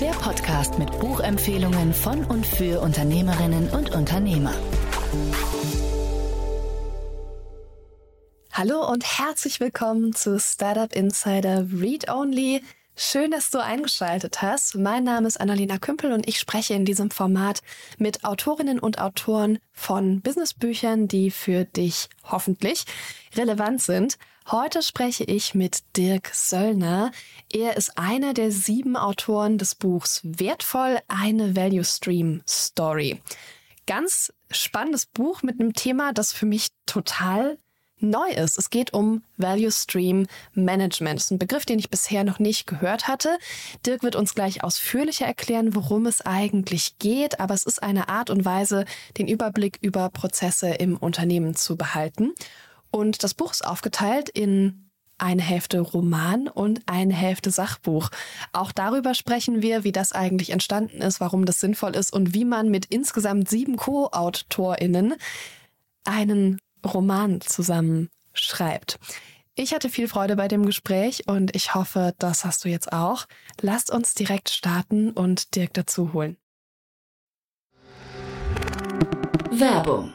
Der Podcast mit Buchempfehlungen von und für Unternehmerinnen und Unternehmer. Hallo und herzlich willkommen zu Startup Insider Read Only. Schön, dass du eingeschaltet hast. Mein Name ist Annalena Kümpel und ich spreche in diesem Format mit Autorinnen und Autoren von Businessbüchern, die für dich hoffentlich relevant sind. Heute spreche ich mit Dirk Söllner. Er ist einer der sieben Autoren des Buchs Wertvoll eine Value Stream Story. Ganz spannendes Buch mit einem Thema, das für mich total neu ist. Es geht um Value Stream Management. Das ist ein Begriff, den ich bisher noch nicht gehört hatte. Dirk wird uns gleich ausführlicher erklären, worum es eigentlich geht, aber es ist eine Art und Weise, den Überblick über Prozesse im Unternehmen zu behalten. Und das Buch ist aufgeteilt in eine Hälfte Roman und eine Hälfte Sachbuch. Auch darüber sprechen wir, wie das eigentlich entstanden ist, warum das sinnvoll ist und wie man mit insgesamt sieben Co-AutorInnen einen Roman zusammenschreibt. Ich hatte viel Freude bei dem Gespräch und ich hoffe, das hast du jetzt auch. Lasst uns direkt starten und Dirk dazu holen. Werbung.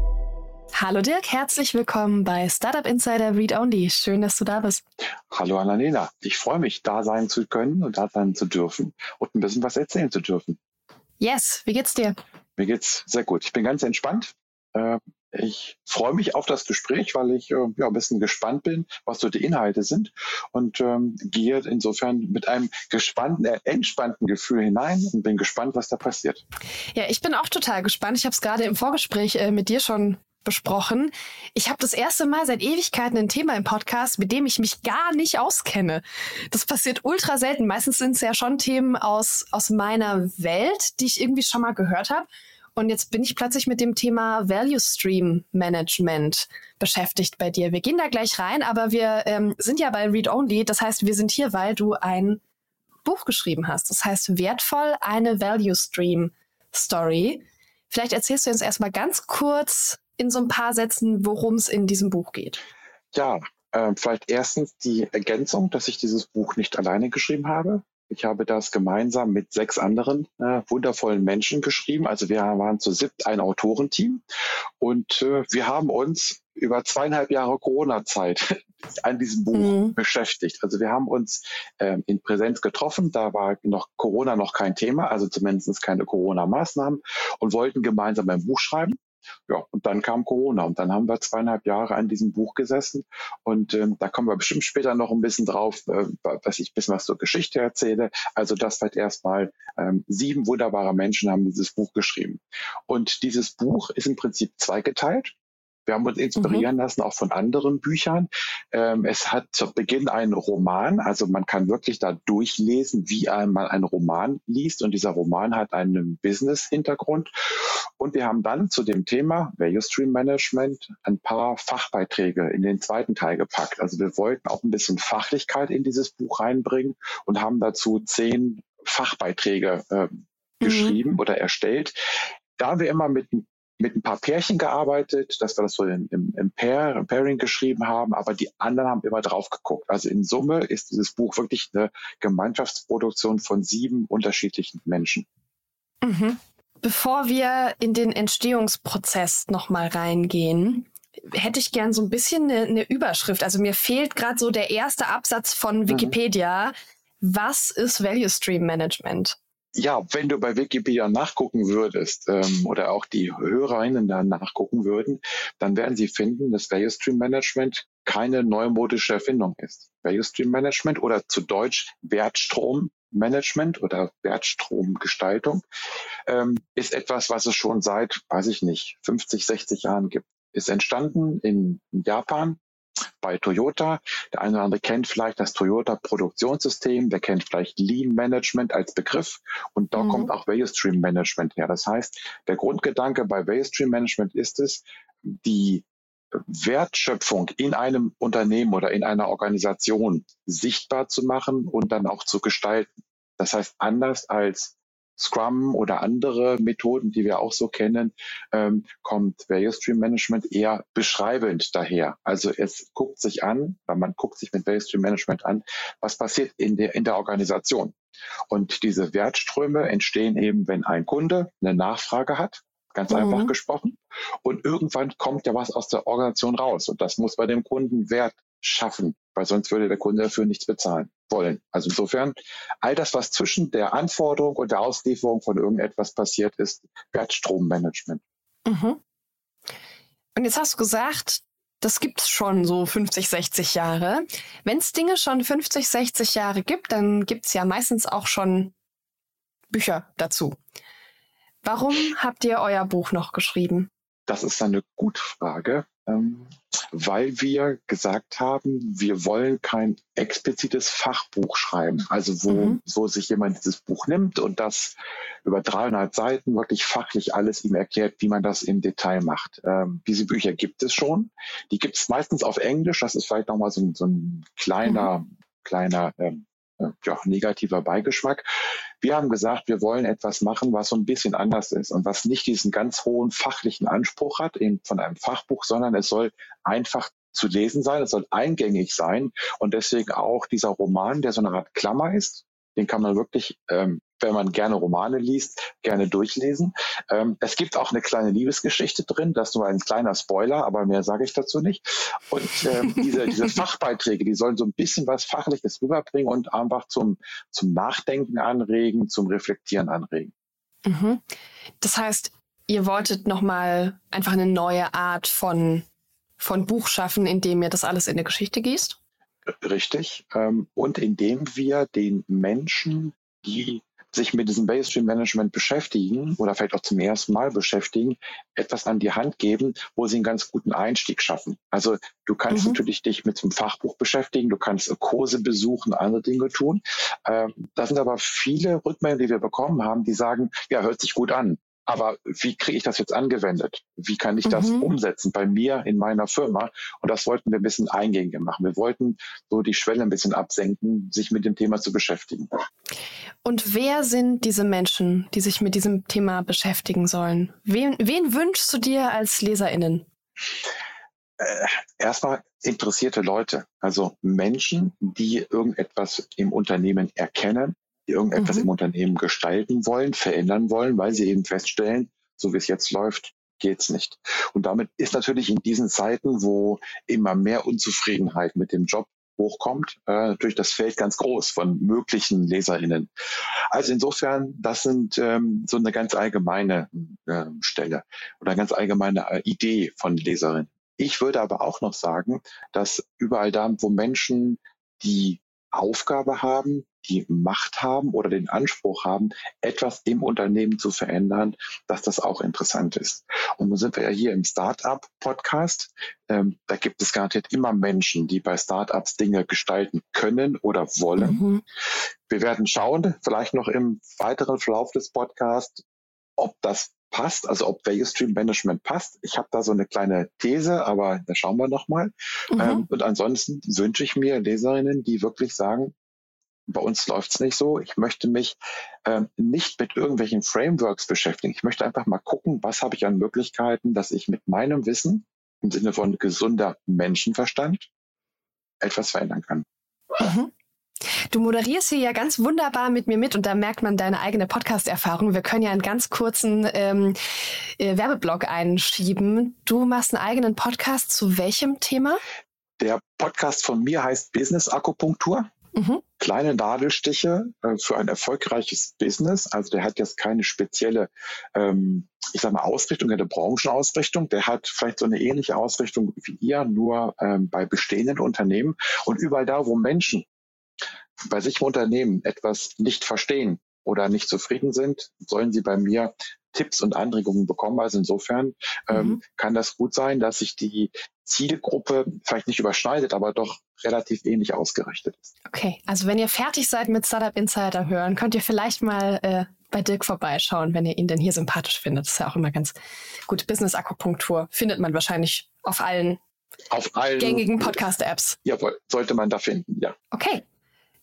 Hallo Dirk, herzlich willkommen bei Startup Insider Read Only. Schön, dass du da bist. Hallo Annalena, ich freue mich, da sein zu können und da sein zu dürfen und ein bisschen was erzählen zu dürfen. Yes, wie geht's dir? Mir geht's sehr gut. Ich bin ganz entspannt. Äh, ich freue mich auf das Gespräch, weil ich äh, ja, ein bisschen gespannt bin, was so die Inhalte sind und ähm, gehe insofern mit einem gespannten, äh, entspannten Gefühl hinein und bin gespannt, was da passiert. Ja, ich bin auch total gespannt. Ich habe es gerade im Vorgespräch äh, mit dir schon besprochen. Ich habe das erste Mal seit Ewigkeiten ein Thema im Podcast, mit dem ich mich gar nicht auskenne. Das passiert ultra selten. Meistens sind es ja schon Themen aus, aus meiner Welt, die ich irgendwie schon mal gehört habe. Und jetzt bin ich plötzlich mit dem Thema Value Stream Management beschäftigt bei dir. Wir gehen da gleich rein, aber wir ähm, sind ja bei Read Only. Das heißt, wir sind hier, weil du ein Buch geschrieben hast. Das heißt, wertvoll eine Value Stream Story. Vielleicht erzählst du uns erstmal ganz kurz in so ein paar Sätzen, worum es in diesem Buch geht. Ja, äh, vielleicht erstens die Ergänzung, dass ich dieses Buch nicht alleine geschrieben habe. Ich habe das gemeinsam mit sechs anderen äh, wundervollen Menschen geschrieben. Also wir waren zu siebt ein Autorenteam und äh, wir haben uns über zweieinhalb Jahre Corona-Zeit an diesem Buch mhm. beschäftigt. Also wir haben uns ähm, in Präsenz getroffen, da war noch Corona noch kein Thema, also zumindest keine Corona-Maßnahmen und wollten gemeinsam ein Buch schreiben. Ja, und dann kam Corona und dann haben wir zweieinhalb Jahre an diesem Buch gesessen und ähm, da kommen wir bestimmt später noch ein bisschen drauf, äh, dass ich ein bisschen was zur Geschichte erzähle. Also das wird erstmal ähm, sieben wunderbare Menschen haben dieses Buch geschrieben. Und dieses Buch ist im Prinzip zweigeteilt. Wir haben uns inspirieren mhm. lassen auch von anderen Büchern. Ähm, es hat zu Beginn einen Roman, also man kann wirklich da durchlesen, wie man einen Roman liest und dieser Roman hat einen Business-Hintergrund. Und wir haben dann zu dem Thema Value Stream Management ein paar Fachbeiträge in den zweiten Teil gepackt. Also wir wollten auch ein bisschen Fachlichkeit in dieses Buch reinbringen und haben dazu zehn Fachbeiträge äh, mhm. geschrieben oder erstellt. Da wir immer mit mit ein paar Pärchen gearbeitet, dass wir das so im, im, Pair, im Pairing geschrieben haben, aber die anderen haben immer drauf geguckt. Also in Summe ist dieses Buch wirklich eine Gemeinschaftsproduktion von sieben unterschiedlichen Menschen. Mhm. Bevor wir in den Entstehungsprozess nochmal reingehen, hätte ich gern so ein bisschen eine, eine Überschrift. Also mir fehlt gerade so der erste Absatz von mhm. Wikipedia. Mhm. Was ist Value Stream Management? Ja, wenn du bei Wikipedia nachgucken würdest ähm, oder auch die Hörerinnen da nachgucken würden, dann werden sie finden, dass Value Stream Management keine neumodische Erfindung ist. Value Stream Management oder zu Deutsch Wertstrommanagement oder Wertstromgestaltung ähm, ist etwas, was es schon seit, weiß ich nicht, 50, 60 Jahren gibt. Ist entstanden in Japan bei Toyota. Der eine oder andere kennt vielleicht das Toyota Produktionssystem, der kennt vielleicht Lean Management als Begriff und da mhm. kommt auch Value Stream Management her. Das heißt, der Grundgedanke bei Value Stream Management ist es, die Wertschöpfung in einem Unternehmen oder in einer Organisation sichtbar zu machen und dann auch zu gestalten. Das heißt, anders als Scrum oder andere Methoden, die wir auch so kennen, ähm, kommt Value Stream Management eher beschreibend daher. Also es guckt sich an, weil man guckt sich mit Value Stream Management an, was passiert in der, in der Organisation. Und diese Wertströme entstehen eben, wenn ein Kunde eine Nachfrage hat, ganz mhm. einfach gesprochen. Und irgendwann kommt ja was aus der Organisation raus. Und das muss bei dem Kunden Wert schaffen, weil sonst würde der Kunde dafür nichts bezahlen wollen. Also insofern, all das, was zwischen der Anforderung und der Auslieferung von irgendetwas passiert, ist Wertstrommanagement. Mhm. Und jetzt hast du gesagt, das gibt es schon so 50, 60 Jahre. Wenn es Dinge schon 50, 60 Jahre gibt, dann gibt es ja meistens auch schon Bücher dazu. Warum habt ihr euer Buch noch geschrieben? Das ist eine gute Frage, weil wir gesagt haben, wir wollen kein explizites Fachbuch schreiben, also wo, mhm. wo sich jemand dieses Buch nimmt und das über 300 Seiten wirklich fachlich alles ihm erklärt, wie man das im Detail macht. Ähm, diese Bücher gibt es schon. Die gibt es meistens auf Englisch. Das ist vielleicht nochmal so, so ein kleiner, mhm. kleiner ähm, ja, negativer Beigeschmack. Wir haben gesagt, wir wollen etwas machen, was so ein bisschen anders ist und was nicht diesen ganz hohen fachlichen Anspruch hat eben von einem Fachbuch, sondern es soll einfach zu lesen sein, es soll eingängig sein und deswegen auch dieser Roman, der so eine Art Klammer ist, den kann man wirklich ähm, wenn man gerne Romane liest, gerne durchlesen. Ähm, es gibt auch eine kleine Liebesgeschichte drin, das ist nur ein kleiner Spoiler, aber mehr sage ich dazu nicht. Und ähm, diese, diese Fachbeiträge, die sollen so ein bisschen was Fachliches rüberbringen und einfach zum, zum Nachdenken anregen, zum Reflektieren anregen. Mhm. Das heißt, ihr wolltet nochmal einfach eine neue Art von, von Buch schaffen, indem ihr das alles in eine Geschichte gießt? Richtig. Ähm, und indem wir den Menschen, die sich mit diesem Bayestream Management beschäftigen oder vielleicht auch zum ersten Mal beschäftigen, etwas an die Hand geben, wo sie einen ganz guten Einstieg schaffen. Also du kannst mhm. natürlich dich mit dem Fachbuch beschäftigen, du kannst Kurse besuchen, andere Dinge tun. Ähm, da sind aber viele Rückmeldungen, die wir bekommen haben, die sagen, ja, hört sich gut an. Aber wie kriege ich das jetzt angewendet? Wie kann ich das mhm. umsetzen bei mir in meiner Firma? Und das wollten wir ein bisschen eingängiger machen. Wir wollten so die Schwelle ein bisschen absenken, sich mit dem Thema zu beschäftigen. Und wer sind diese Menschen, die sich mit diesem Thema beschäftigen sollen? Wen, wen wünschst du dir als LeserInnen? Äh, erstmal interessierte Leute, also Menschen, die irgendetwas im Unternehmen erkennen, die irgendetwas mhm. im Unternehmen gestalten wollen, verändern wollen, weil sie eben feststellen, so wie es jetzt läuft, geht's nicht. Und damit ist natürlich in diesen Zeiten, wo immer mehr Unzufriedenheit mit dem Job hochkommt, äh, durch das Feld ganz groß von möglichen LeserInnen. Also insofern, das sind ähm, so eine ganz allgemeine äh, Stelle oder ganz allgemeine äh, Idee von Leserinnen. Ich würde aber auch noch sagen, dass überall da, wo Menschen die Aufgabe haben, die Macht haben oder den Anspruch haben, etwas im Unternehmen zu verändern, dass das auch interessant ist. Und nun sind wir ja hier im Startup-Podcast. Ähm, da gibt es garantiert immer Menschen, die bei Startups Dinge gestalten können oder wollen. Mhm. Wir werden schauen, vielleicht noch im weiteren Verlauf des Podcasts, ob das passt, also ob Value Stream Management passt. Ich habe da so eine kleine These, aber da schauen wir nochmal. Mhm. Ähm, und ansonsten wünsche ich mir Leserinnen, die wirklich sagen, bei uns läuft's nicht so. Ich möchte mich ähm, nicht mit irgendwelchen Frameworks beschäftigen. Ich möchte einfach mal gucken, was habe ich an Möglichkeiten, dass ich mit meinem Wissen im Sinne von gesunder Menschenverstand etwas verändern kann. Mhm. Du moderierst hier ja ganz wunderbar mit mir mit und da merkt man deine eigene Podcast-Erfahrung. Wir können ja einen ganz kurzen ähm, äh, Werbeblock einschieben. Du machst einen eigenen Podcast zu welchem Thema? Der Podcast von mir heißt Business Akupunktur. Mhm. Kleine Nadelstiche äh, für ein erfolgreiches Business. Also der hat jetzt keine spezielle, ähm, ich sag mal, Ausrichtung, eine Branchenausrichtung. Der hat vielleicht so eine ähnliche Ausrichtung wie ihr, nur ähm, bei bestehenden Unternehmen. Und überall da, wo Menschen bei sich im Unternehmen etwas nicht verstehen oder nicht zufrieden sind, sollen sie bei mir Tipps und Anregungen bekommen. Also insofern ähm, mhm. kann das gut sein, dass sich die Zielgruppe vielleicht nicht überschneidet, aber doch relativ ähnlich ausgerichtet ist. Okay, also wenn ihr fertig seid mit Startup Insider hören, könnt ihr vielleicht mal äh, bei Dirk vorbeischauen, wenn ihr ihn denn hier sympathisch findet. Das ist ja auch immer ganz gut. Business Akupunktur findet man wahrscheinlich auf allen, auf allen gängigen Podcast-Apps. Jawohl, sollte man da finden, ja. Okay,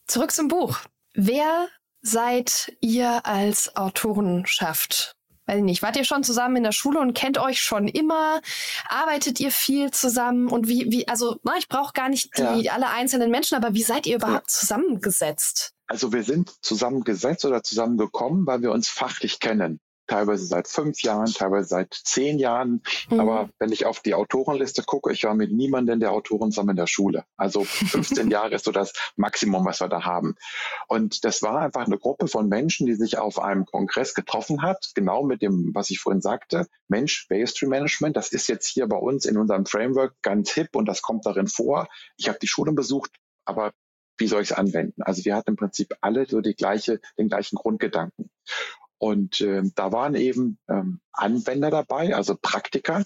zurück zum Buch. Wer seid ihr als Autorenschaft? weiß nicht, wart ihr schon zusammen in der Schule und kennt euch schon immer? Arbeitet ihr viel zusammen? Und wie, wie, also, na, ich brauche gar nicht die, ja. alle einzelnen Menschen, aber wie seid ihr überhaupt ja. zusammengesetzt? Also wir sind zusammengesetzt oder zusammengekommen, weil wir uns fachlich kennen teilweise seit fünf Jahren, teilweise seit zehn Jahren. Mhm. Aber wenn ich auf die Autorenliste gucke, ich war mit niemandem der Autoren zusammen in der Schule. Also 15 Jahre ist so das Maximum, was wir da haben. Und das war einfach eine Gruppe von Menschen, die sich auf einem Kongress getroffen hat, genau mit dem, was ich vorhin sagte, Mensch, Bayestream Management, das ist jetzt hier bei uns in unserem Framework ganz hip und das kommt darin vor. Ich habe die Schule besucht, aber wie soll ich es anwenden? Also wir hatten im Prinzip alle so die gleiche, den gleichen Grundgedanken. Und äh, da waren eben ähm, Anwender dabei, also Praktiker.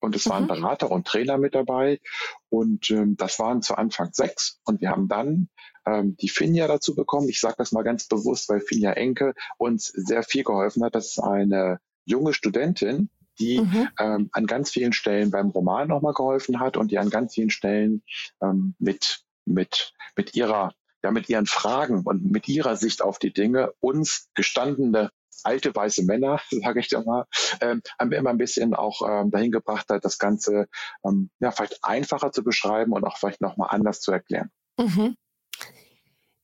Und es mhm. waren Berater und Trainer mit dabei. Und ähm, das waren zu Anfang sechs. Und wir haben dann ähm, die Finja dazu bekommen. Ich sage das mal ganz bewusst, weil Finja Enke uns sehr viel geholfen hat. Das ist eine junge Studentin, die mhm. ähm, an ganz vielen Stellen beim Roman nochmal geholfen hat und die an ganz vielen Stellen ähm, mit, mit, mit ihrer ja, mit ihren Fragen und mit ihrer Sicht auf die Dinge uns gestandene alte weiße Männer, sage ich da mal, ähm, haben wir immer ein bisschen auch ähm, dahin gebracht hat, das Ganze ähm, ja vielleicht einfacher zu beschreiben und auch vielleicht nochmal anders zu erklären. Mhm.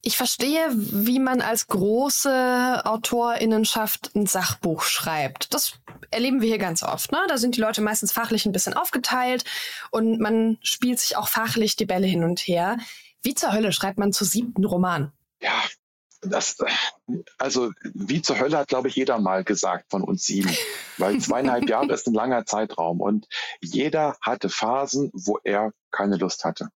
Ich verstehe, wie man als große Autorinnenschaft ein Sachbuch schreibt. Das erleben wir hier ganz oft. Ne? Da sind die Leute meistens fachlich ein bisschen aufgeteilt und man spielt sich auch fachlich die Bälle hin und her. Wie zur Hölle schreibt man zu siebten Roman? Ja, das, also wie zur Hölle hat, glaube ich, jeder mal gesagt von uns sieben. Weil zweieinhalb Jahre ist ein langer Zeitraum und jeder hatte Phasen, wo er keine Lust hatte.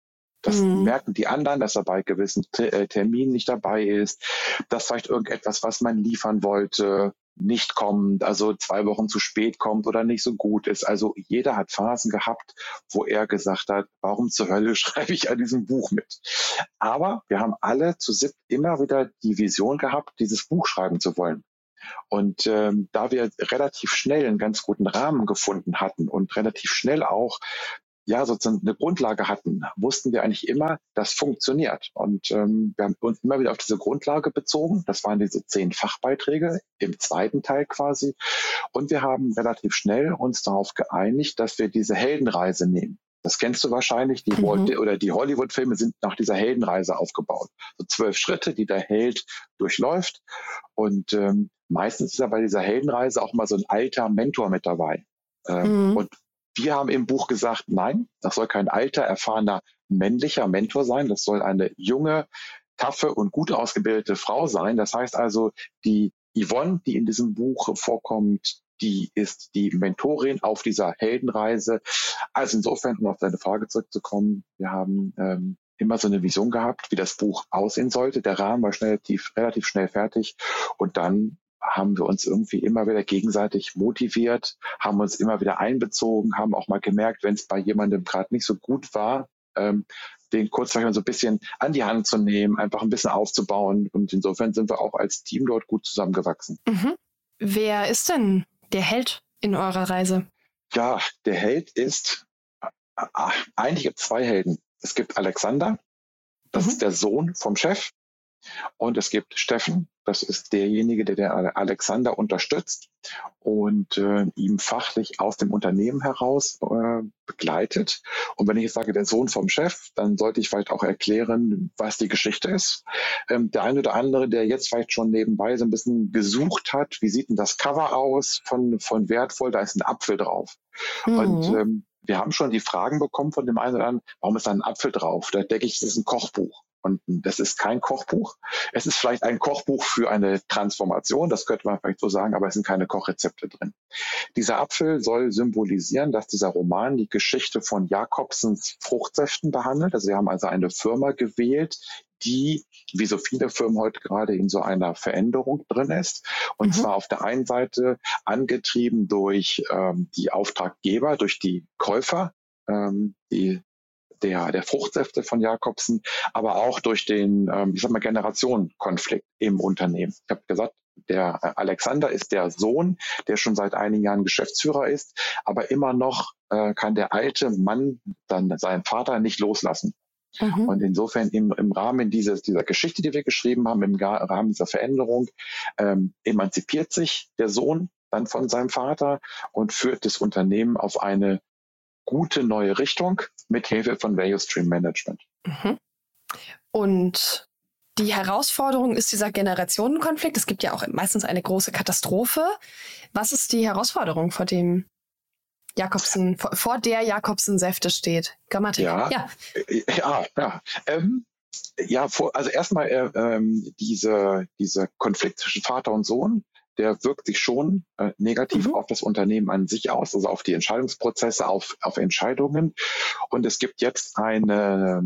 Das mhm. merken die anderen, dass er bei gewissen äh, Terminen nicht dabei ist, dass vielleicht irgendetwas, was man liefern wollte, nicht kommt, also zwei Wochen zu spät kommt oder nicht so gut ist. Also jeder hat Phasen gehabt, wo er gesagt hat, warum zur Hölle schreibe ich an diesem Buch mit? Aber wir haben alle zu SIP immer wieder die Vision gehabt, dieses Buch schreiben zu wollen. Und ähm, da wir relativ schnell einen ganz guten Rahmen gefunden hatten und relativ schnell auch ja sozusagen eine Grundlage hatten, wussten wir eigentlich immer, das funktioniert. Und ähm, wir haben uns immer wieder auf diese Grundlage bezogen. Das waren diese zehn Fachbeiträge im zweiten Teil quasi. Und wir haben relativ schnell uns darauf geeinigt, dass wir diese Heldenreise nehmen. Das kennst du wahrscheinlich. Die, mhm. oder die Hollywood-Filme sind nach dieser Heldenreise aufgebaut. So zwölf Schritte, die der Held durchläuft. Und ähm, meistens ist ja bei dieser Heldenreise auch mal so ein alter Mentor mit dabei. Ähm, mhm. Und wir haben im Buch gesagt, nein, das soll kein alter, erfahrener männlicher Mentor sein. Das soll eine junge, taffe und gut ausgebildete Frau sein. Das heißt also, die Yvonne, die in diesem Buch vorkommt, die ist die Mentorin auf dieser Heldenreise. Also insofern, um auf deine Frage zurückzukommen, wir haben ähm, immer so eine Vision gehabt, wie das Buch aussehen sollte. Der Rahmen war schnell, relativ, relativ schnell fertig und dann haben wir uns irgendwie immer wieder gegenseitig motiviert, haben uns immer wieder einbezogen, haben auch mal gemerkt, wenn es bei jemandem gerade nicht so gut war, ähm, den kurz vielleicht mal so ein bisschen an die Hand zu nehmen, einfach ein bisschen aufzubauen. Und insofern sind wir auch als Team dort gut zusammengewachsen. Mhm. Wer ist denn der Held in eurer Reise? Ja, der Held ist, äh, äh, eigentlich gibt es zwei Helden. Es gibt Alexander, das mhm. ist der Sohn vom Chef. Und es gibt Steffen, Das ist derjenige, der den Alexander unterstützt und äh, ihm fachlich aus dem Unternehmen heraus äh, begleitet. Und wenn ich jetzt sage, der Sohn vom Chef, dann sollte ich vielleicht auch erklären, was die Geschichte ist. Ähm, der eine oder andere, der jetzt vielleicht schon nebenbei so ein bisschen gesucht hat, wie sieht denn das Cover aus von, von Wertvoll, da ist ein Apfel drauf. Mhm. Und ähm, wir haben schon die Fragen bekommen von dem einen oder anderen, warum ist da ein Apfel drauf? Da denke ich, das ist ein Kochbuch. Und das ist kein Kochbuch. Es ist vielleicht ein Kochbuch für eine Transformation, das könnte man vielleicht so sagen, aber es sind keine Kochrezepte drin. Dieser Apfel soll symbolisieren, dass dieser Roman die Geschichte von Jakobsens Fruchtsäften behandelt. Also wir haben also eine Firma gewählt, die, wie so viele Firmen heute gerade in so einer Veränderung drin ist. Und mhm. zwar auf der einen Seite angetrieben durch ähm, die Auftraggeber, durch die Käufer, ähm, die der, der Fruchtsäfte von Jakobsen, aber auch durch den, ähm, ich sag mal, Generationenkonflikt im Unternehmen. Ich habe gesagt, der äh, Alexander ist der Sohn, der schon seit einigen Jahren Geschäftsführer ist, aber immer noch äh, kann der alte Mann dann seinen Vater nicht loslassen. Mhm. Und insofern im, im Rahmen dieses, dieser Geschichte, die wir geschrieben haben, im Rahmen dieser Veränderung, ähm, emanzipiert sich der Sohn dann von seinem Vater und führt das Unternehmen auf eine gute neue Richtung mit Hilfe von Value Stream Management. Mhm. Und die Herausforderung ist dieser Generationenkonflikt. Es gibt ja auch meistens eine große Katastrophe. Was ist die Herausforderung, vor dem Jakobsen, vor, vor der Jakobsen Säfte steht? Grammatik. Ja, ja, äh, ja. ja. Ähm, ja vor, also erstmal äh, ähm, diese, dieser Konflikt zwischen Vater und Sohn der wirkt sich schon äh, negativ mhm. auf das Unternehmen an sich aus, also auf die Entscheidungsprozesse, auf, auf Entscheidungen. Und es gibt jetzt eine,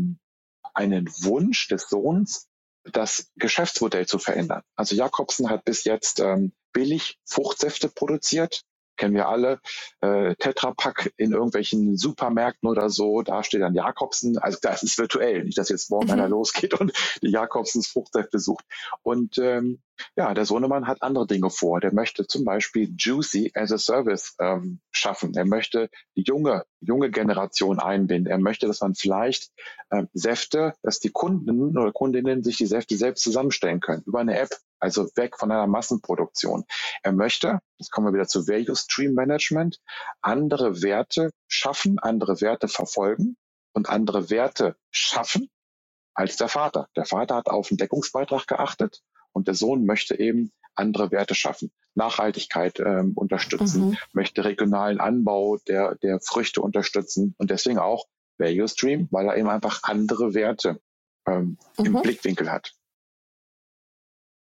einen Wunsch des Sohns, das Geschäftsmodell zu verändern. Also Jakobsen hat bis jetzt ähm, billig Fruchtsäfte produziert, kennen wir alle, äh, Tetrapack in irgendwelchen Supermärkten oder so, da steht dann Jakobsen, also das ist virtuell, nicht, dass jetzt morgen mhm. einer losgeht und die Jakobsens Fruchtsäfte sucht. Und ähm, ja, der Sohnemann hat andere Dinge vor. Der möchte zum Beispiel Juicy as a Service ähm, schaffen. Er möchte die junge, junge Generation einbinden. Er möchte, dass man vielleicht ähm, Säfte, dass die Kunden oder Kundinnen sich die Säfte selbst zusammenstellen können über eine App, also weg von einer Massenproduktion. Er möchte, jetzt kommen wir wieder zu Value Stream Management, andere Werte schaffen, andere Werte verfolgen und andere Werte schaffen als der Vater. Der Vater hat auf den Deckungsbeitrag geachtet und der Sohn möchte eben andere Werte schaffen, Nachhaltigkeit ähm, unterstützen, mhm. möchte regionalen Anbau der, der Früchte unterstützen und deswegen auch Value Stream, weil er eben einfach andere Werte ähm, mhm. im Blickwinkel hat.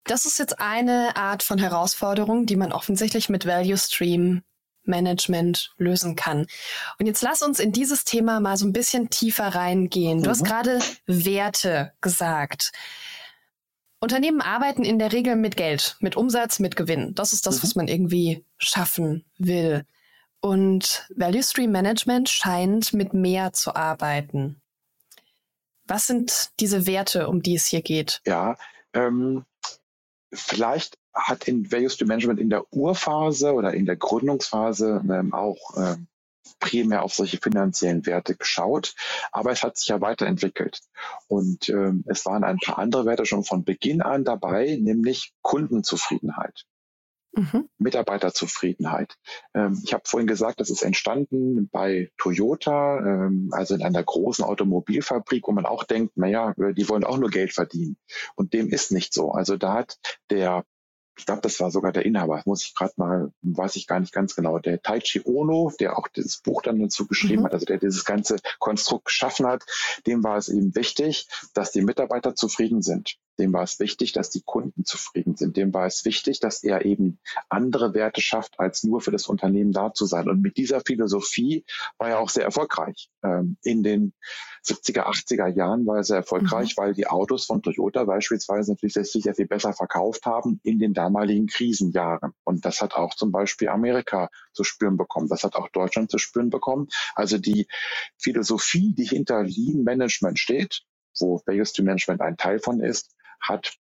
Das ist jetzt eine Art von Herausforderung, die man offensichtlich mit Value Stream Management lösen kann. Und jetzt lass uns in dieses Thema mal so ein bisschen tiefer reingehen. Du mhm. hast gerade Werte gesagt. Unternehmen arbeiten in der Regel mit Geld, mit Umsatz, mit Gewinn. Das ist das, mhm. was man irgendwie schaffen will. Und Value Stream Management scheint mit mehr zu arbeiten. Was sind diese Werte, um die es hier geht? Ja, ähm, vielleicht hat in Value Stream Management in der Urphase oder in der Gründungsphase ähm, auch ähm, primär auf solche finanziellen Werte geschaut, aber es hat sich ja weiterentwickelt. Und ähm, es waren ein paar andere Werte schon von Beginn an dabei, nämlich Kundenzufriedenheit. Mhm. Mitarbeiterzufriedenheit. Ähm, ich habe vorhin gesagt, das ist entstanden bei Toyota, ähm, also in einer großen Automobilfabrik, wo man auch denkt, naja, die wollen auch nur Geld verdienen. Und dem ist nicht so. Also da hat der ich glaube, das war sogar der Inhaber, muss ich gerade mal, weiß ich gar nicht ganz genau, der Taichi Ono, der auch dieses Buch dann dazu geschrieben mhm. hat, also der dieses ganze Konstrukt geschaffen hat, dem war es eben wichtig, dass die Mitarbeiter zufrieden sind. Dem war es wichtig, dass die Kunden zufrieden sind. Dem war es wichtig, dass er eben andere Werte schafft, als nur für das Unternehmen da zu sein. Und mit dieser Philosophie war er auch sehr erfolgreich. Ähm, in den 70er, 80er Jahren war er sehr erfolgreich, mhm. weil die Autos von Toyota beispielsweise natürlich sehr, viel besser verkauft haben in den damaligen Krisenjahren. Und das hat auch zum Beispiel Amerika zu spüren bekommen. Das hat auch Deutschland zu spüren bekommen. Also die Philosophie, die hinter Lean Management steht, wo Value Stream Management ein Teil von ist, hat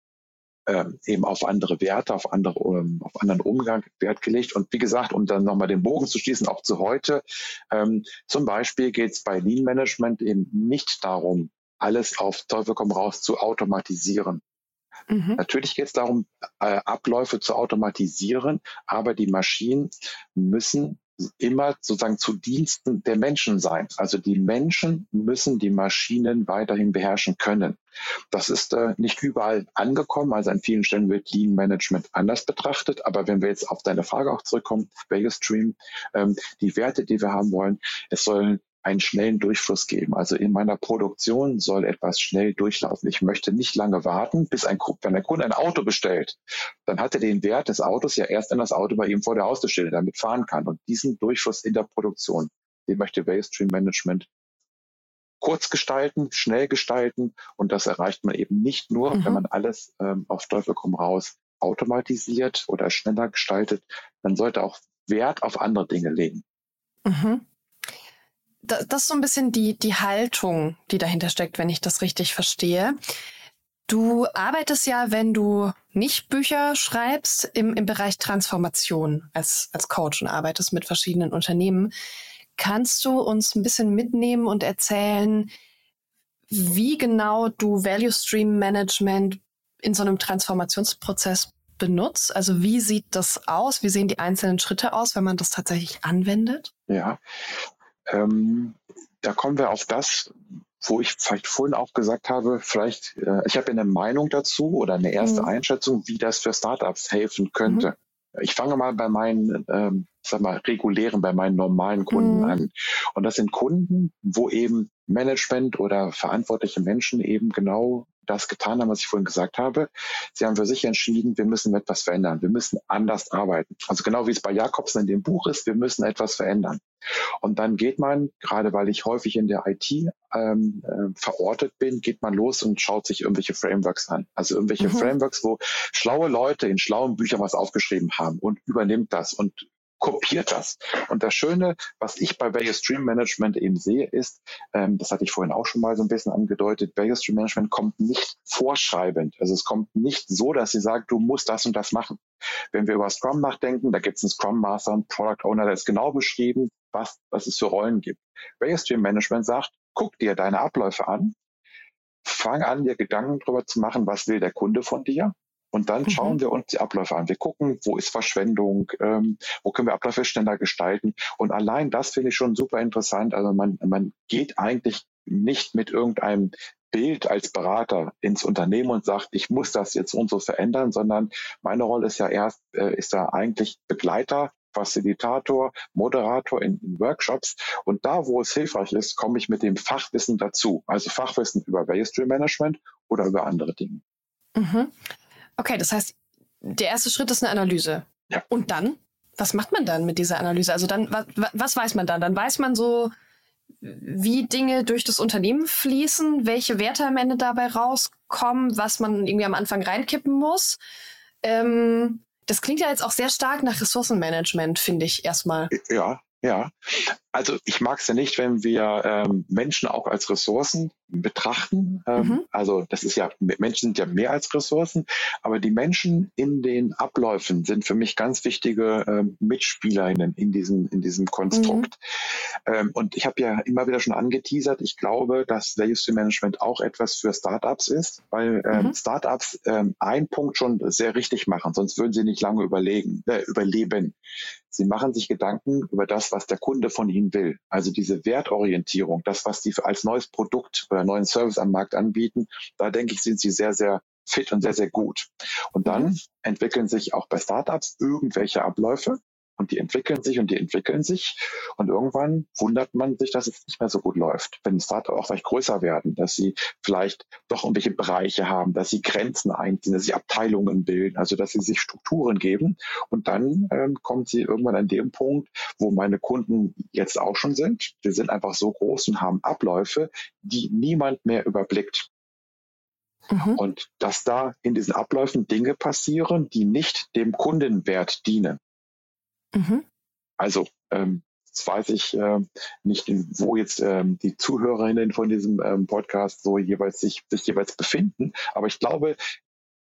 ähm, eben auf andere Werte, auf andere, ähm, auf anderen Umgang Wert gelegt. Und wie gesagt, um dann nochmal den Bogen zu schließen, auch zu heute, ähm, zum Beispiel geht es bei Lean Management eben nicht darum, alles auf Teufel komm raus zu automatisieren. Mhm. Natürlich geht es darum, äh, Abläufe zu automatisieren, aber die Maschinen müssen immer sozusagen zu Diensten der Menschen sein. Also die Menschen müssen die Maschinen weiterhin beherrschen können. Das ist äh, nicht überall angekommen. Also an vielen Stellen wird Lean Management anders betrachtet. Aber wenn wir jetzt auf deine Frage auch zurückkommen, Vegas Stream, ähm, die Werte, die wir haben wollen, es sollen einen schnellen Durchfluss geben. Also in meiner Produktion soll etwas schnell durchlaufen. Ich möchte nicht lange warten, bis ein, wenn ein Kunde ein Auto bestellt, dann hat er den Wert des Autos ja erst, wenn das Auto bei ihm vor der Haustür steht, damit fahren kann. Und diesen Durchfluss in der Produktion, den möchte Waystream Management kurz gestalten, schnell gestalten. Und das erreicht man eben nicht nur, mhm. wenn man alles ähm, auf Teufel komm raus automatisiert oder schneller gestaltet. Man sollte auch Wert auf andere Dinge legen. Mhm das, ist so ein bisschen die, die Haltung, die dahinter steckt, wenn ich das richtig verstehe. Du arbeitest ja, wenn du nicht Bücher schreibst, im, im Bereich Transformation als, als Coach und arbeitest mit verschiedenen Unternehmen. Kannst du uns ein bisschen mitnehmen und erzählen, wie genau du Value Stream Management in so einem Transformationsprozess benutzt? Also wie sieht das aus? Wie sehen die einzelnen Schritte aus, wenn man das tatsächlich anwendet? Ja, ähm, da kommen wir auf das, wo ich vielleicht vorhin auch gesagt habe, vielleicht, äh, ich habe eine Meinung dazu oder eine erste mhm. Einschätzung, wie das für Startups helfen könnte. Mhm. Ich fange mal bei meinen, ähm, sag mal, regulären, bei meinen normalen Kunden mhm. an. Und das sind Kunden, wo eben Management oder verantwortliche Menschen eben genau das getan haben, was ich vorhin gesagt habe. Sie haben für sich entschieden, wir müssen etwas verändern. Wir müssen anders arbeiten. Also genau wie es bei Jakobsen in dem Buch ist, wir müssen etwas verändern. Und dann geht man, gerade weil ich häufig in der IT ähm, äh, verortet bin, geht man los und schaut sich irgendwelche Frameworks an. Also irgendwelche mhm. Frameworks, wo schlaue Leute in schlauen Büchern was aufgeschrieben haben und übernimmt das und kopiert das. Und das Schöne, was ich bei Vegas Stream Management eben sehe, ist, ähm, das hatte ich vorhin auch schon mal so ein bisschen angedeutet, Vegas Stream Management kommt nicht vorschreibend. Also es kommt nicht so, dass sie sagt, du musst das und das machen. Wenn wir über Scrum nachdenken, da gibt es einen Scrum Master und Product Owner, der ist genau beschrieben, was, was es für Rollen gibt. Vegas Stream Management sagt, guck dir deine Abläufe an, fang an, dir Gedanken darüber zu machen, was will der Kunde von dir und dann mhm. schauen wir uns die Abläufe an. Wir gucken, wo ist Verschwendung, ähm, wo können wir Abläufe schneller gestalten. Und allein das finde ich schon super interessant. Also man, man geht eigentlich nicht mit irgendeinem Bild als Berater ins Unternehmen und sagt, ich muss das jetzt und so verändern, sondern meine Rolle ist ja erst, äh, ist da eigentlich Begleiter, Facilitator, Moderator in, in, Workshops. Und da, wo es hilfreich ist, komme ich mit dem Fachwissen dazu. Also Fachwissen über Value Stream Management oder über andere Dinge. Mhm. Okay, das heißt, der erste Schritt ist eine Analyse. Ja. Und dann? Was macht man dann mit dieser Analyse? Also dann, was, was weiß man dann? Dann weiß man so, wie Dinge durch das Unternehmen fließen, welche Werte am Ende dabei rauskommen, was man irgendwie am Anfang reinkippen muss. Ähm, das klingt ja jetzt auch sehr stark nach Ressourcenmanagement, finde ich erstmal. Ja, ja. Also ich mag es ja nicht, wenn wir ähm, Menschen auch als Ressourcen betrachten. Ähm, mhm. Also das ist ja, Menschen sind ja mehr als Ressourcen, aber die Menschen in den Abläufen sind für mich ganz wichtige ähm, Mitspielerinnen in diesem, in diesem Konstrukt. Mhm. Ähm, und ich habe ja immer wieder schon angeteasert, ich glaube, dass Stream Management auch etwas für Startups ist, weil ähm, mhm. Startups ähm, einen Punkt schon sehr richtig machen, sonst würden sie nicht lange überlegen, äh, überleben. Sie machen sich Gedanken über das, was der Kunde von ihnen will. Also diese Wertorientierung, das, was die als neues Produkt oder neuen Service am Markt anbieten, da denke ich, sind sie sehr, sehr fit und sehr, sehr gut. Und dann mhm. entwickeln sich auch bei Startups irgendwelche Abläufe, und die entwickeln sich und die entwickeln sich. Und irgendwann wundert man sich, dass es nicht mehr so gut läuft. Wenn Startups auch vielleicht größer werden, dass sie vielleicht doch irgendwelche Bereiche haben, dass sie Grenzen einziehen, dass sie Abteilungen bilden, also dass sie sich Strukturen geben. Und dann ähm, kommt sie irgendwann an dem Punkt, wo meine Kunden jetzt auch schon sind. Wir sind einfach so groß und haben Abläufe, die niemand mehr überblickt. Mhm. Und dass da in diesen Abläufen Dinge passieren, die nicht dem Kundenwert dienen. Mhm. Also, ähm, jetzt weiß ich äh, nicht, wo jetzt ähm, die Zuhörerinnen von diesem ähm, Podcast so jeweils sich, sich jeweils befinden. Aber ich glaube,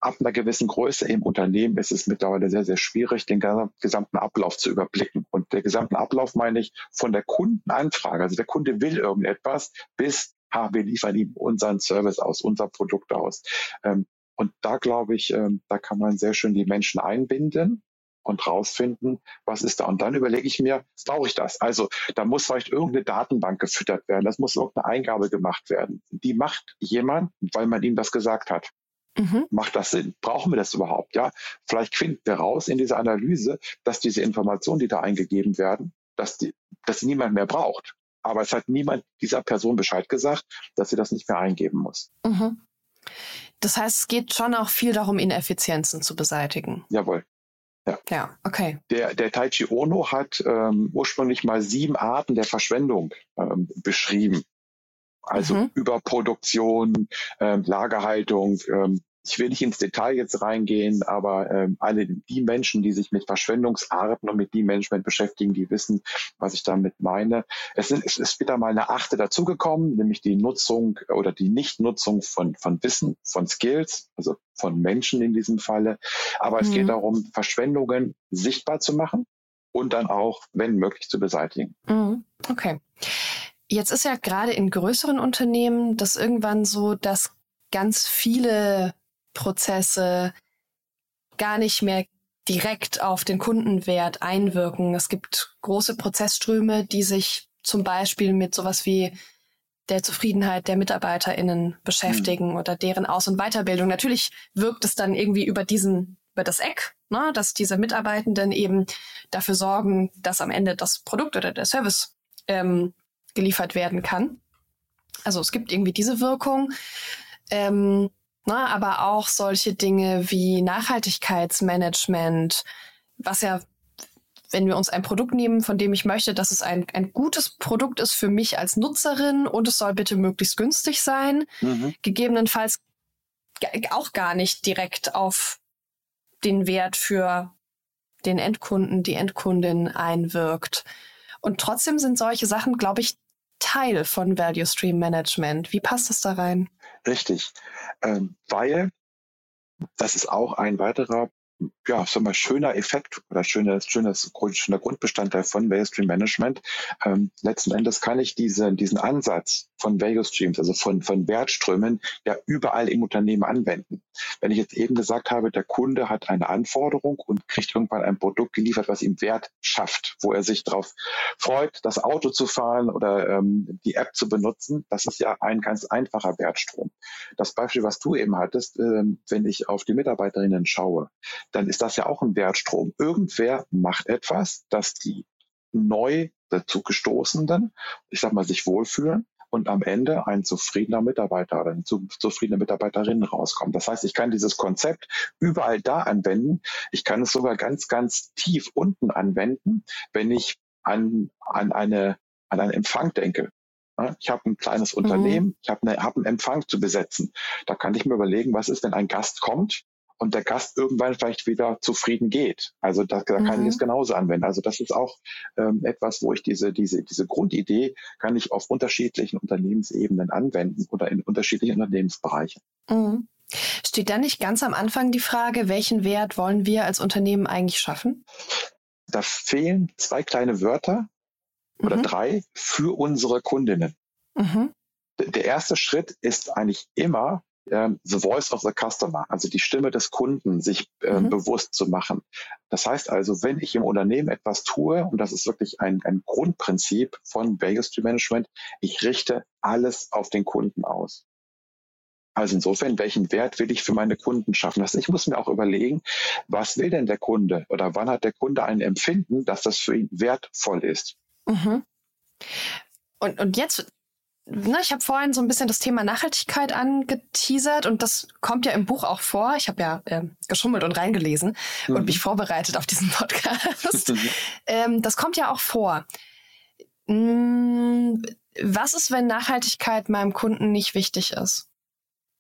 ab einer gewissen Größe im Unternehmen ist es mittlerweile sehr, sehr schwierig, den gesamten Ablauf zu überblicken. Und der gesamten Ablauf meine ich von der Kundenanfrage. Also der Kunde will irgendetwas bis, ha, wir liefern ihm unseren Service aus, unser Produkt aus. Ähm, Und da glaube ich, ähm, da kann man sehr schön die Menschen einbinden und rausfinden, was ist da. Und dann überlege ich mir, brauche ich das? Also da muss vielleicht irgendeine Datenbank gefüttert werden, das muss irgendeine Eingabe gemacht werden. Die macht jemand, weil man ihm das gesagt hat. Mhm. Macht das Sinn? Brauchen wir das überhaupt? Ja, vielleicht finden wir raus in dieser Analyse, dass diese Informationen, die da eingegeben werden, dass die, dass niemand mehr braucht. Aber es hat niemand dieser Person Bescheid gesagt, dass sie das nicht mehr eingeben muss. Mhm. Das heißt, es geht schon auch viel darum, Ineffizienzen zu beseitigen. Jawohl. Ja. ja, okay. Der, der Taichi Ono hat ähm, ursprünglich mal sieben Arten der Verschwendung ähm, beschrieben. Also mhm. Überproduktion, ähm, Lagerhaltung, ähm, ich will nicht ins Detail jetzt reingehen, aber ähm, alle die Menschen, die sich mit Verschwendungsarten und mit dem Management beschäftigen, die wissen, was ich damit meine. Es, sind, es ist wieder mal eine achte dazugekommen, nämlich die Nutzung oder die Nichtnutzung von, von Wissen, von Skills, also von Menschen in diesem Falle. Aber mhm. es geht mhm. darum, Verschwendungen sichtbar zu machen und dann auch, wenn möglich, zu beseitigen. Mhm. Okay. Jetzt ist ja gerade in größeren Unternehmen das irgendwann so, dass ganz viele Prozesse gar nicht mehr direkt auf den Kundenwert einwirken. Es gibt große Prozessströme, die sich zum Beispiel mit sowas wie der Zufriedenheit der MitarbeiterInnen beschäftigen mhm. oder deren Aus- und Weiterbildung. Natürlich wirkt es dann irgendwie über diesen, über das Eck, ne, dass diese Mitarbeitenden eben dafür sorgen, dass am Ende das Produkt oder der Service ähm, geliefert werden kann. Also es gibt irgendwie diese Wirkung. Ähm, na, ne, aber auch solche Dinge wie Nachhaltigkeitsmanagement, was ja, wenn wir uns ein Produkt nehmen, von dem ich möchte, dass es ein, ein gutes Produkt ist für mich als Nutzerin und es soll bitte möglichst günstig sein, mhm. gegebenenfalls auch gar nicht direkt auf den Wert für den Endkunden, die Endkundin einwirkt. Und trotzdem sind solche Sachen, glaube ich, Teil von Value Stream Management. Wie passt das da rein? Richtig, ähm, weil das ist auch ein weiterer ja, sag mal, schöner Effekt oder schönes, schönes, schöner Grundbestandteil von Value Stream Management. Ähm, letzten Endes kann ich diese, diesen Ansatz von Value Streams, also von, von Wertströmen, ja überall im Unternehmen anwenden. Wenn ich jetzt eben gesagt habe, der Kunde hat eine Anforderung und kriegt irgendwann ein Produkt geliefert, was ihm Wert schafft, wo er sich darauf freut, das Auto zu fahren oder ähm, die App zu benutzen, das ist ja ein ganz einfacher Wertstrom. Das Beispiel, was du eben hattest, äh, wenn ich auf die Mitarbeiterinnen schaue, dann ist das ja auch ein Wertstrom. Irgendwer macht etwas, dass die neu dazu gestoßenen, ich sag mal, sich wohlfühlen und am Ende ein zufriedener Mitarbeiter oder eine zufriedene Mitarbeiterin rauskommt. Das heißt, ich kann dieses Konzept überall da anwenden. Ich kann es sogar ganz, ganz tief unten anwenden, wenn ich an, an, eine, an einen Empfang denke. Ich habe ein kleines mhm. Unternehmen, mhm. ich habe eine, hab einen Empfang zu besetzen. Da kann ich mir überlegen, was ist, wenn ein Gast kommt und der Gast irgendwann vielleicht wieder zufrieden geht. Also da, da kann mhm. ich es genauso anwenden. Also das ist auch ähm, etwas, wo ich diese, diese, diese Grundidee kann ich auf unterschiedlichen Unternehmensebenen anwenden oder in unterschiedlichen Unternehmensbereichen. Mhm. Steht da nicht ganz am Anfang die Frage, welchen Wert wollen wir als Unternehmen eigentlich schaffen? Da fehlen zwei kleine Wörter oder mhm. drei für unsere Kundinnen. Mhm. Der erste Schritt ist eigentlich immer, ähm, the voice of the customer, also die Stimme des Kunden, sich äh, mhm. bewusst zu machen. Das heißt also, wenn ich im Unternehmen etwas tue, und das ist wirklich ein, ein Grundprinzip von Value Stream Management, ich richte alles auf den Kunden aus. Also insofern, welchen Wert will ich für meine Kunden schaffen? Das, ich muss mir auch überlegen, was will denn der Kunde oder wann hat der Kunde ein Empfinden, dass das für ihn wertvoll ist? Mhm. Und, und jetzt na, ich habe vorhin so ein bisschen das Thema Nachhaltigkeit angeteasert und das kommt ja im Buch auch vor. Ich habe ja äh, geschummelt und reingelesen mhm. und mich vorbereitet auf diesen Podcast. ähm, das kommt ja auch vor. Hm, was ist, wenn Nachhaltigkeit meinem Kunden nicht wichtig ist?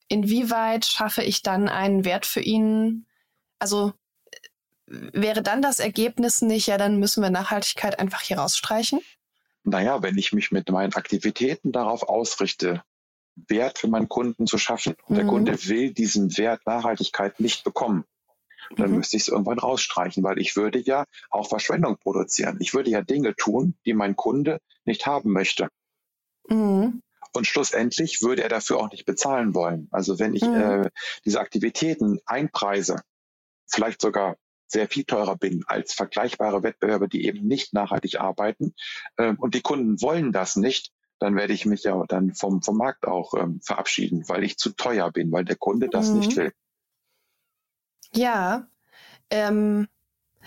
Inwieweit schaffe ich dann einen Wert für ihn? Also wäre dann das Ergebnis nicht, ja, dann müssen wir Nachhaltigkeit einfach hier rausstreichen? Naja, wenn ich mich mit meinen Aktivitäten darauf ausrichte, Wert für meinen Kunden zu schaffen und mhm. der Kunde will diesen Wert Nachhaltigkeit nicht bekommen, dann mhm. müsste ich es irgendwann rausstreichen, weil ich würde ja auch Verschwendung produzieren. Ich würde ja Dinge tun, die mein Kunde nicht haben möchte. Mhm. Und schlussendlich würde er dafür auch nicht bezahlen wollen. Also wenn ich mhm. äh, diese Aktivitäten einpreise, vielleicht sogar sehr viel teurer bin als vergleichbare Wettbewerber, die eben nicht nachhaltig arbeiten, äh, und die Kunden wollen das nicht, dann werde ich mich ja dann vom, vom Markt auch ähm, verabschieden, weil ich zu teuer bin, weil der Kunde das mhm. nicht will. Ja, ähm,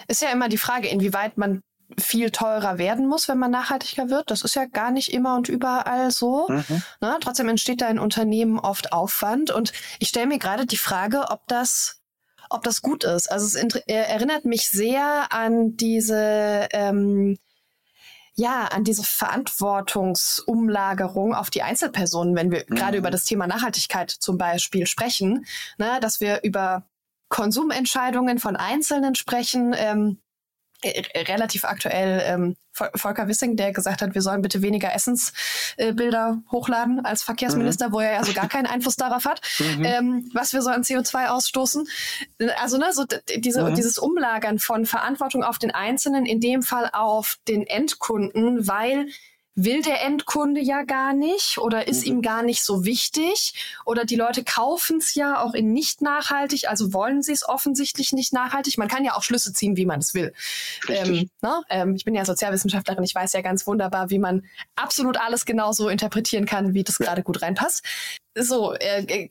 ist ja immer die Frage, inwieweit man viel teurer werden muss, wenn man nachhaltiger wird. Das ist ja gar nicht immer und überall so. Mhm. Na, trotzdem entsteht da in Unternehmen oft Aufwand. Und ich stelle mir gerade die Frage, ob das ob das gut ist. Also es erinnert mich sehr an diese ähm, ja, an diese Verantwortungsumlagerung auf die Einzelpersonen, wenn wir mhm. gerade über das Thema Nachhaltigkeit zum Beispiel sprechen, ne, dass wir über Konsumentscheidungen von Einzelnen sprechen. Ähm, äh, relativ aktuell ähm, Volker Wissing, der gesagt hat, wir sollen bitte weniger Essensbilder äh, hochladen als Verkehrsminister, mhm. wo er ja so gar keinen Einfluss darauf hat, mhm. ähm, was wir so an CO2 ausstoßen. Also ne, so diese, mhm. dieses Umlagern von Verantwortung auf den Einzelnen, in dem Fall auf den Endkunden, weil will der Endkunde ja gar nicht oder ist mhm. ihm gar nicht so wichtig oder die Leute kaufen es ja auch in nicht nachhaltig, also wollen sie es offensichtlich nicht nachhaltig. Man kann ja auch Schlüsse ziehen, wie man es will. Ähm, ne? ähm, ich bin ja Sozialwissenschaftlerin, ich weiß ja ganz wunderbar, wie man absolut alles genauso interpretieren kann, wie das ja. gerade gut reinpasst so, äh,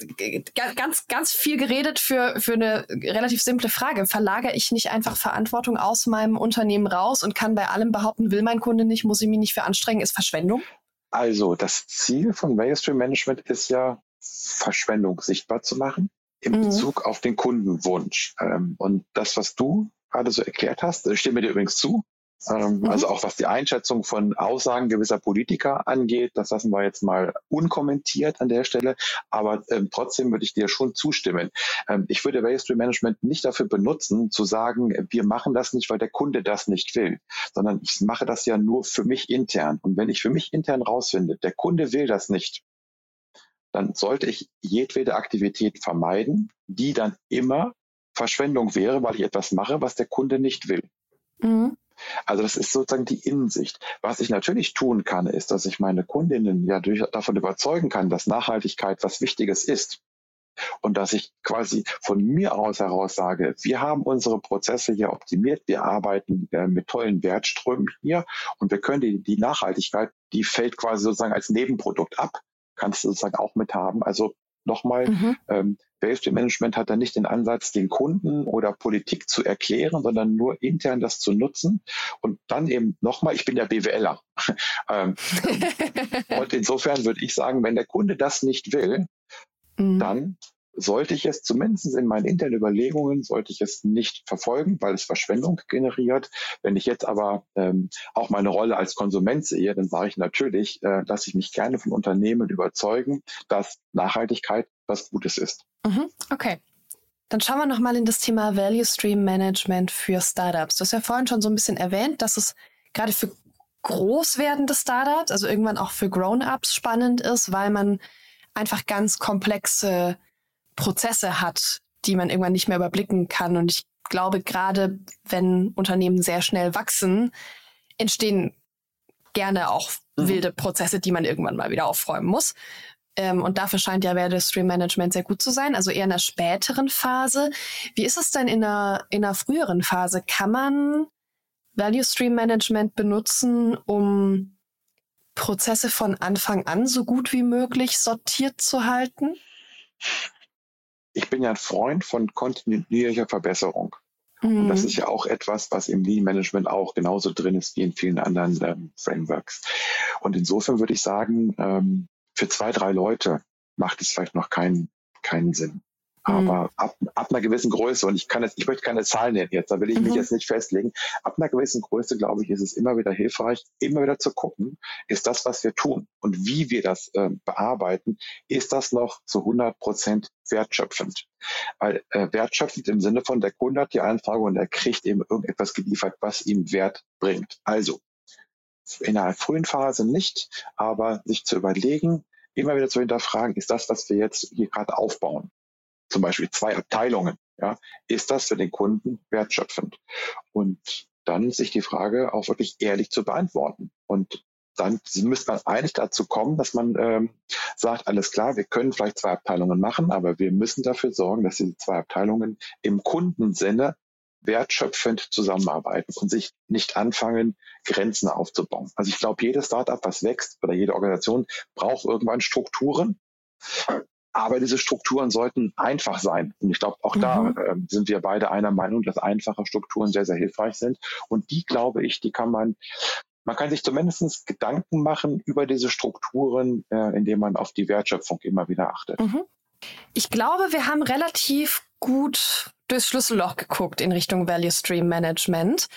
ganz, ganz viel geredet für, für eine relativ simple Frage. Verlagere ich nicht einfach Verantwortung aus meinem Unternehmen raus und kann bei allem behaupten, will mein Kunde nicht, muss ich mich nicht für anstrengen, ist Verschwendung? Also, das Ziel von Value Stream Management ist ja, Verschwendung sichtbar zu machen in mhm. Bezug auf den Kundenwunsch. Ähm, und das, was du gerade so erklärt hast, stimme dir übrigens zu, ähm, mhm. Also auch was die Einschätzung von Aussagen gewisser Politiker angeht, das lassen wir jetzt mal unkommentiert an der Stelle. Aber ähm, trotzdem würde ich dir schon zustimmen. Ähm, ich würde Value Stream Management nicht dafür benutzen, zu sagen, wir machen das nicht, weil der Kunde das nicht will, sondern ich mache das ja nur für mich intern. Und wenn ich für mich intern rausfinde, der Kunde will das nicht, dann sollte ich jedwede Aktivität vermeiden, die dann immer Verschwendung wäre, weil ich etwas mache, was der Kunde nicht will. Mhm. Also das ist sozusagen die Innensicht. Was ich natürlich tun kann, ist, dass ich meine Kundinnen ja durch, davon überzeugen kann, dass Nachhaltigkeit was Wichtiges ist. Und dass ich quasi von mir aus heraus sage, wir haben unsere Prozesse hier optimiert, wir arbeiten äh, mit tollen Wertströmen hier und wir können die, die Nachhaltigkeit, die fällt quasi sozusagen als Nebenprodukt ab, kannst du sozusagen auch mit haben. Also nochmal, mhm. ähm, Value Management hat da nicht den Ansatz, den Kunden oder Politik zu erklären, sondern nur intern das zu nutzen. Und dann eben nochmal, ich bin ja BWLer. ähm, und insofern würde ich sagen, wenn der Kunde das nicht will, mhm. dann sollte ich es zumindest in meinen internen Überlegungen, sollte ich es nicht verfolgen, weil es Verschwendung generiert. Wenn ich jetzt aber ähm, auch meine Rolle als Konsument sehe, dann sage ich natürlich, äh, dass ich mich gerne von Unternehmen überzeugen, dass Nachhaltigkeit was Gutes ist. Mhm, okay. Dann schauen wir nochmal in das Thema Value Stream Management für Startups. Du hast ja vorhin schon so ein bisschen erwähnt, dass es gerade für groß werdende Startups, also irgendwann auch für Grown-ups spannend ist, weil man einfach ganz komplexe Prozesse hat, die man irgendwann nicht mehr überblicken kann. Und ich glaube, gerade wenn Unternehmen sehr schnell wachsen, entstehen gerne auch mhm. wilde Prozesse, die man irgendwann mal wieder aufräumen muss. Ähm, und dafür scheint ja Value Stream Management sehr gut zu sein, also eher in der späteren Phase. Wie ist es denn in einer, in einer früheren Phase? Kann man Value Stream Management benutzen, um Prozesse von Anfang an so gut wie möglich sortiert zu halten? Ich bin ja ein Freund von kontinuierlicher Verbesserung. Mhm. Und das ist ja auch etwas, was im Lean Management auch genauso drin ist wie in vielen anderen ähm, Frameworks. Und insofern würde ich sagen, ähm, für zwei, drei Leute macht es vielleicht noch keinen, keinen Sinn. Aber mhm. ab, ab einer gewissen Größe, und ich kann jetzt, ich möchte keine Zahlen nennen jetzt, da will ich mhm. mich jetzt nicht festlegen. Ab einer gewissen Größe, glaube ich, ist es immer wieder hilfreich, immer wieder zu gucken, ist das, was wir tun und wie wir das äh, bearbeiten, ist das noch zu 100 Prozent wertschöpfend? Weil äh, wertschöpfend im Sinne von, der Kunde hat die Anfrage und er kriegt eben irgendetwas geliefert, was ihm Wert bringt. Also, in einer frühen Phase nicht, aber sich zu überlegen, immer wieder zu hinterfragen, ist das, was wir jetzt hier gerade aufbauen, zum Beispiel zwei Abteilungen, ja, ist das für den Kunden wertschöpfend? Und dann sich die Frage auch wirklich ehrlich zu beantworten. Und dann müsste man eigentlich dazu kommen, dass man ähm, sagt, alles klar, wir können vielleicht zwei Abteilungen machen, aber wir müssen dafür sorgen, dass diese zwei Abteilungen im Kundensinne wertschöpfend zusammenarbeiten und sich nicht anfangen, Grenzen aufzubauen. Also ich glaube, jedes Startup, was wächst oder jede Organisation braucht irgendwann Strukturen. Aber diese Strukturen sollten einfach sein. Und ich glaube, auch mhm. da äh, sind wir beide einer Meinung, dass einfache Strukturen sehr, sehr hilfreich sind. Und die, glaube ich, die kann man, man kann sich zumindest Gedanken machen über diese Strukturen, äh, indem man auf die Wertschöpfung immer wieder achtet. Mhm. Ich glaube, wir haben relativ gut durchs Schlüsselloch geguckt in Richtung Value Stream Management.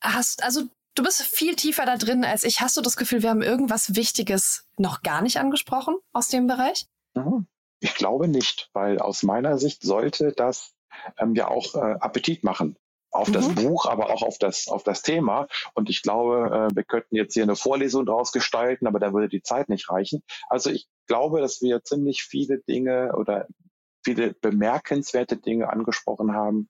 Hast, also du bist viel tiefer da drin als ich. Hast du das Gefühl, wir haben irgendwas Wichtiges noch gar nicht angesprochen aus dem Bereich? Mhm. Ich glaube nicht, weil aus meiner Sicht sollte das ähm, ja auch äh, Appetit machen auf mhm. das Buch, aber auch auf das, auf das Thema. Und ich glaube, äh, wir könnten jetzt hier eine Vorlesung draus gestalten, aber da würde die Zeit nicht reichen. Also ich glaube, dass wir ziemlich viele Dinge oder viele bemerkenswerte Dinge angesprochen haben.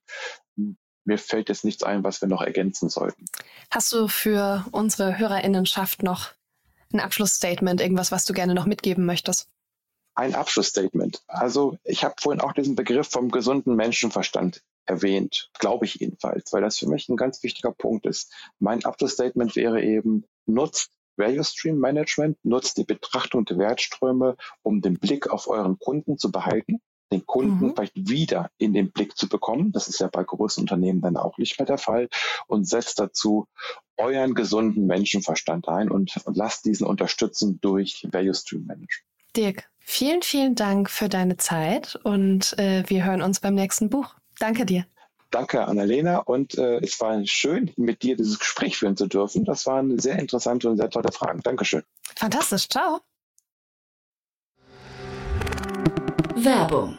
Mir fällt jetzt nichts ein, was wir noch ergänzen sollten. Hast du für unsere Hörerinnenschaft noch ein Abschlussstatement, irgendwas, was du gerne noch mitgeben möchtest? Ein Abschlussstatement. Also ich habe vorhin auch diesen Begriff vom gesunden Menschenverstand erwähnt, glaube ich jedenfalls, weil das für mich ein ganz wichtiger Punkt ist. Mein Abschlussstatement wäre eben, nutzt Value Stream Management, nutzt die Betrachtung der Wertströme, um den Blick auf euren Kunden zu behalten den Kunden mhm. vielleicht wieder in den Blick zu bekommen. Das ist ja bei großen Unternehmen dann auch nicht mehr der Fall. Und setzt dazu euren gesunden Menschenverstand ein und, und lasst diesen unterstützen durch Value Stream Management. Dirk, vielen, vielen Dank für deine Zeit und äh, wir hören uns beim nächsten Buch. Danke dir. Danke, Annalena. Und äh, es war schön, mit dir dieses Gespräch führen zu dürfen. Das waren sehr interessante und sehr tolle Fragen. Dankeschön. Fantastisch. Ciao. Werbung.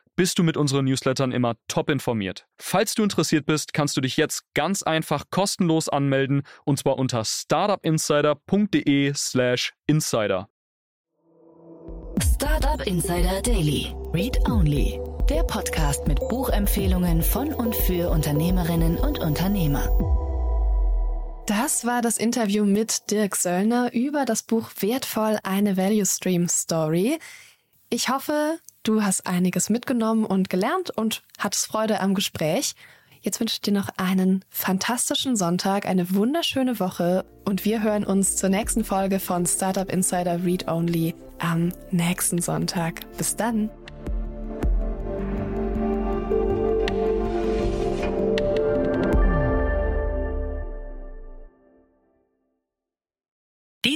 bist du mit unseren Newslettern immer top informiert. Falls du interessiert bist, kannst du dich jetzt ganz einfach kostenlos anmelden und zwar unter startupinsider.de/slash insider. Startup Insider Daily. Read Only. Der Podcast mit Buchempfehlungen von und für Unternehmerinnen und Unternehmer. Das war das Interview mit Dirk Söllner über das Buch Wertvoll eine Value Stream Story. Ich hoffe, Du hast einiges mitgenommen und gelernt und hattest Freude am Gespräch. Jetzt wünsche ich dir noch einen fantastischen Sonntag, eine wunderschöne Woche und wir hören uns zur nächsten Folge von Startup Insider Read Only am nächsten Sonntag. Bis dann!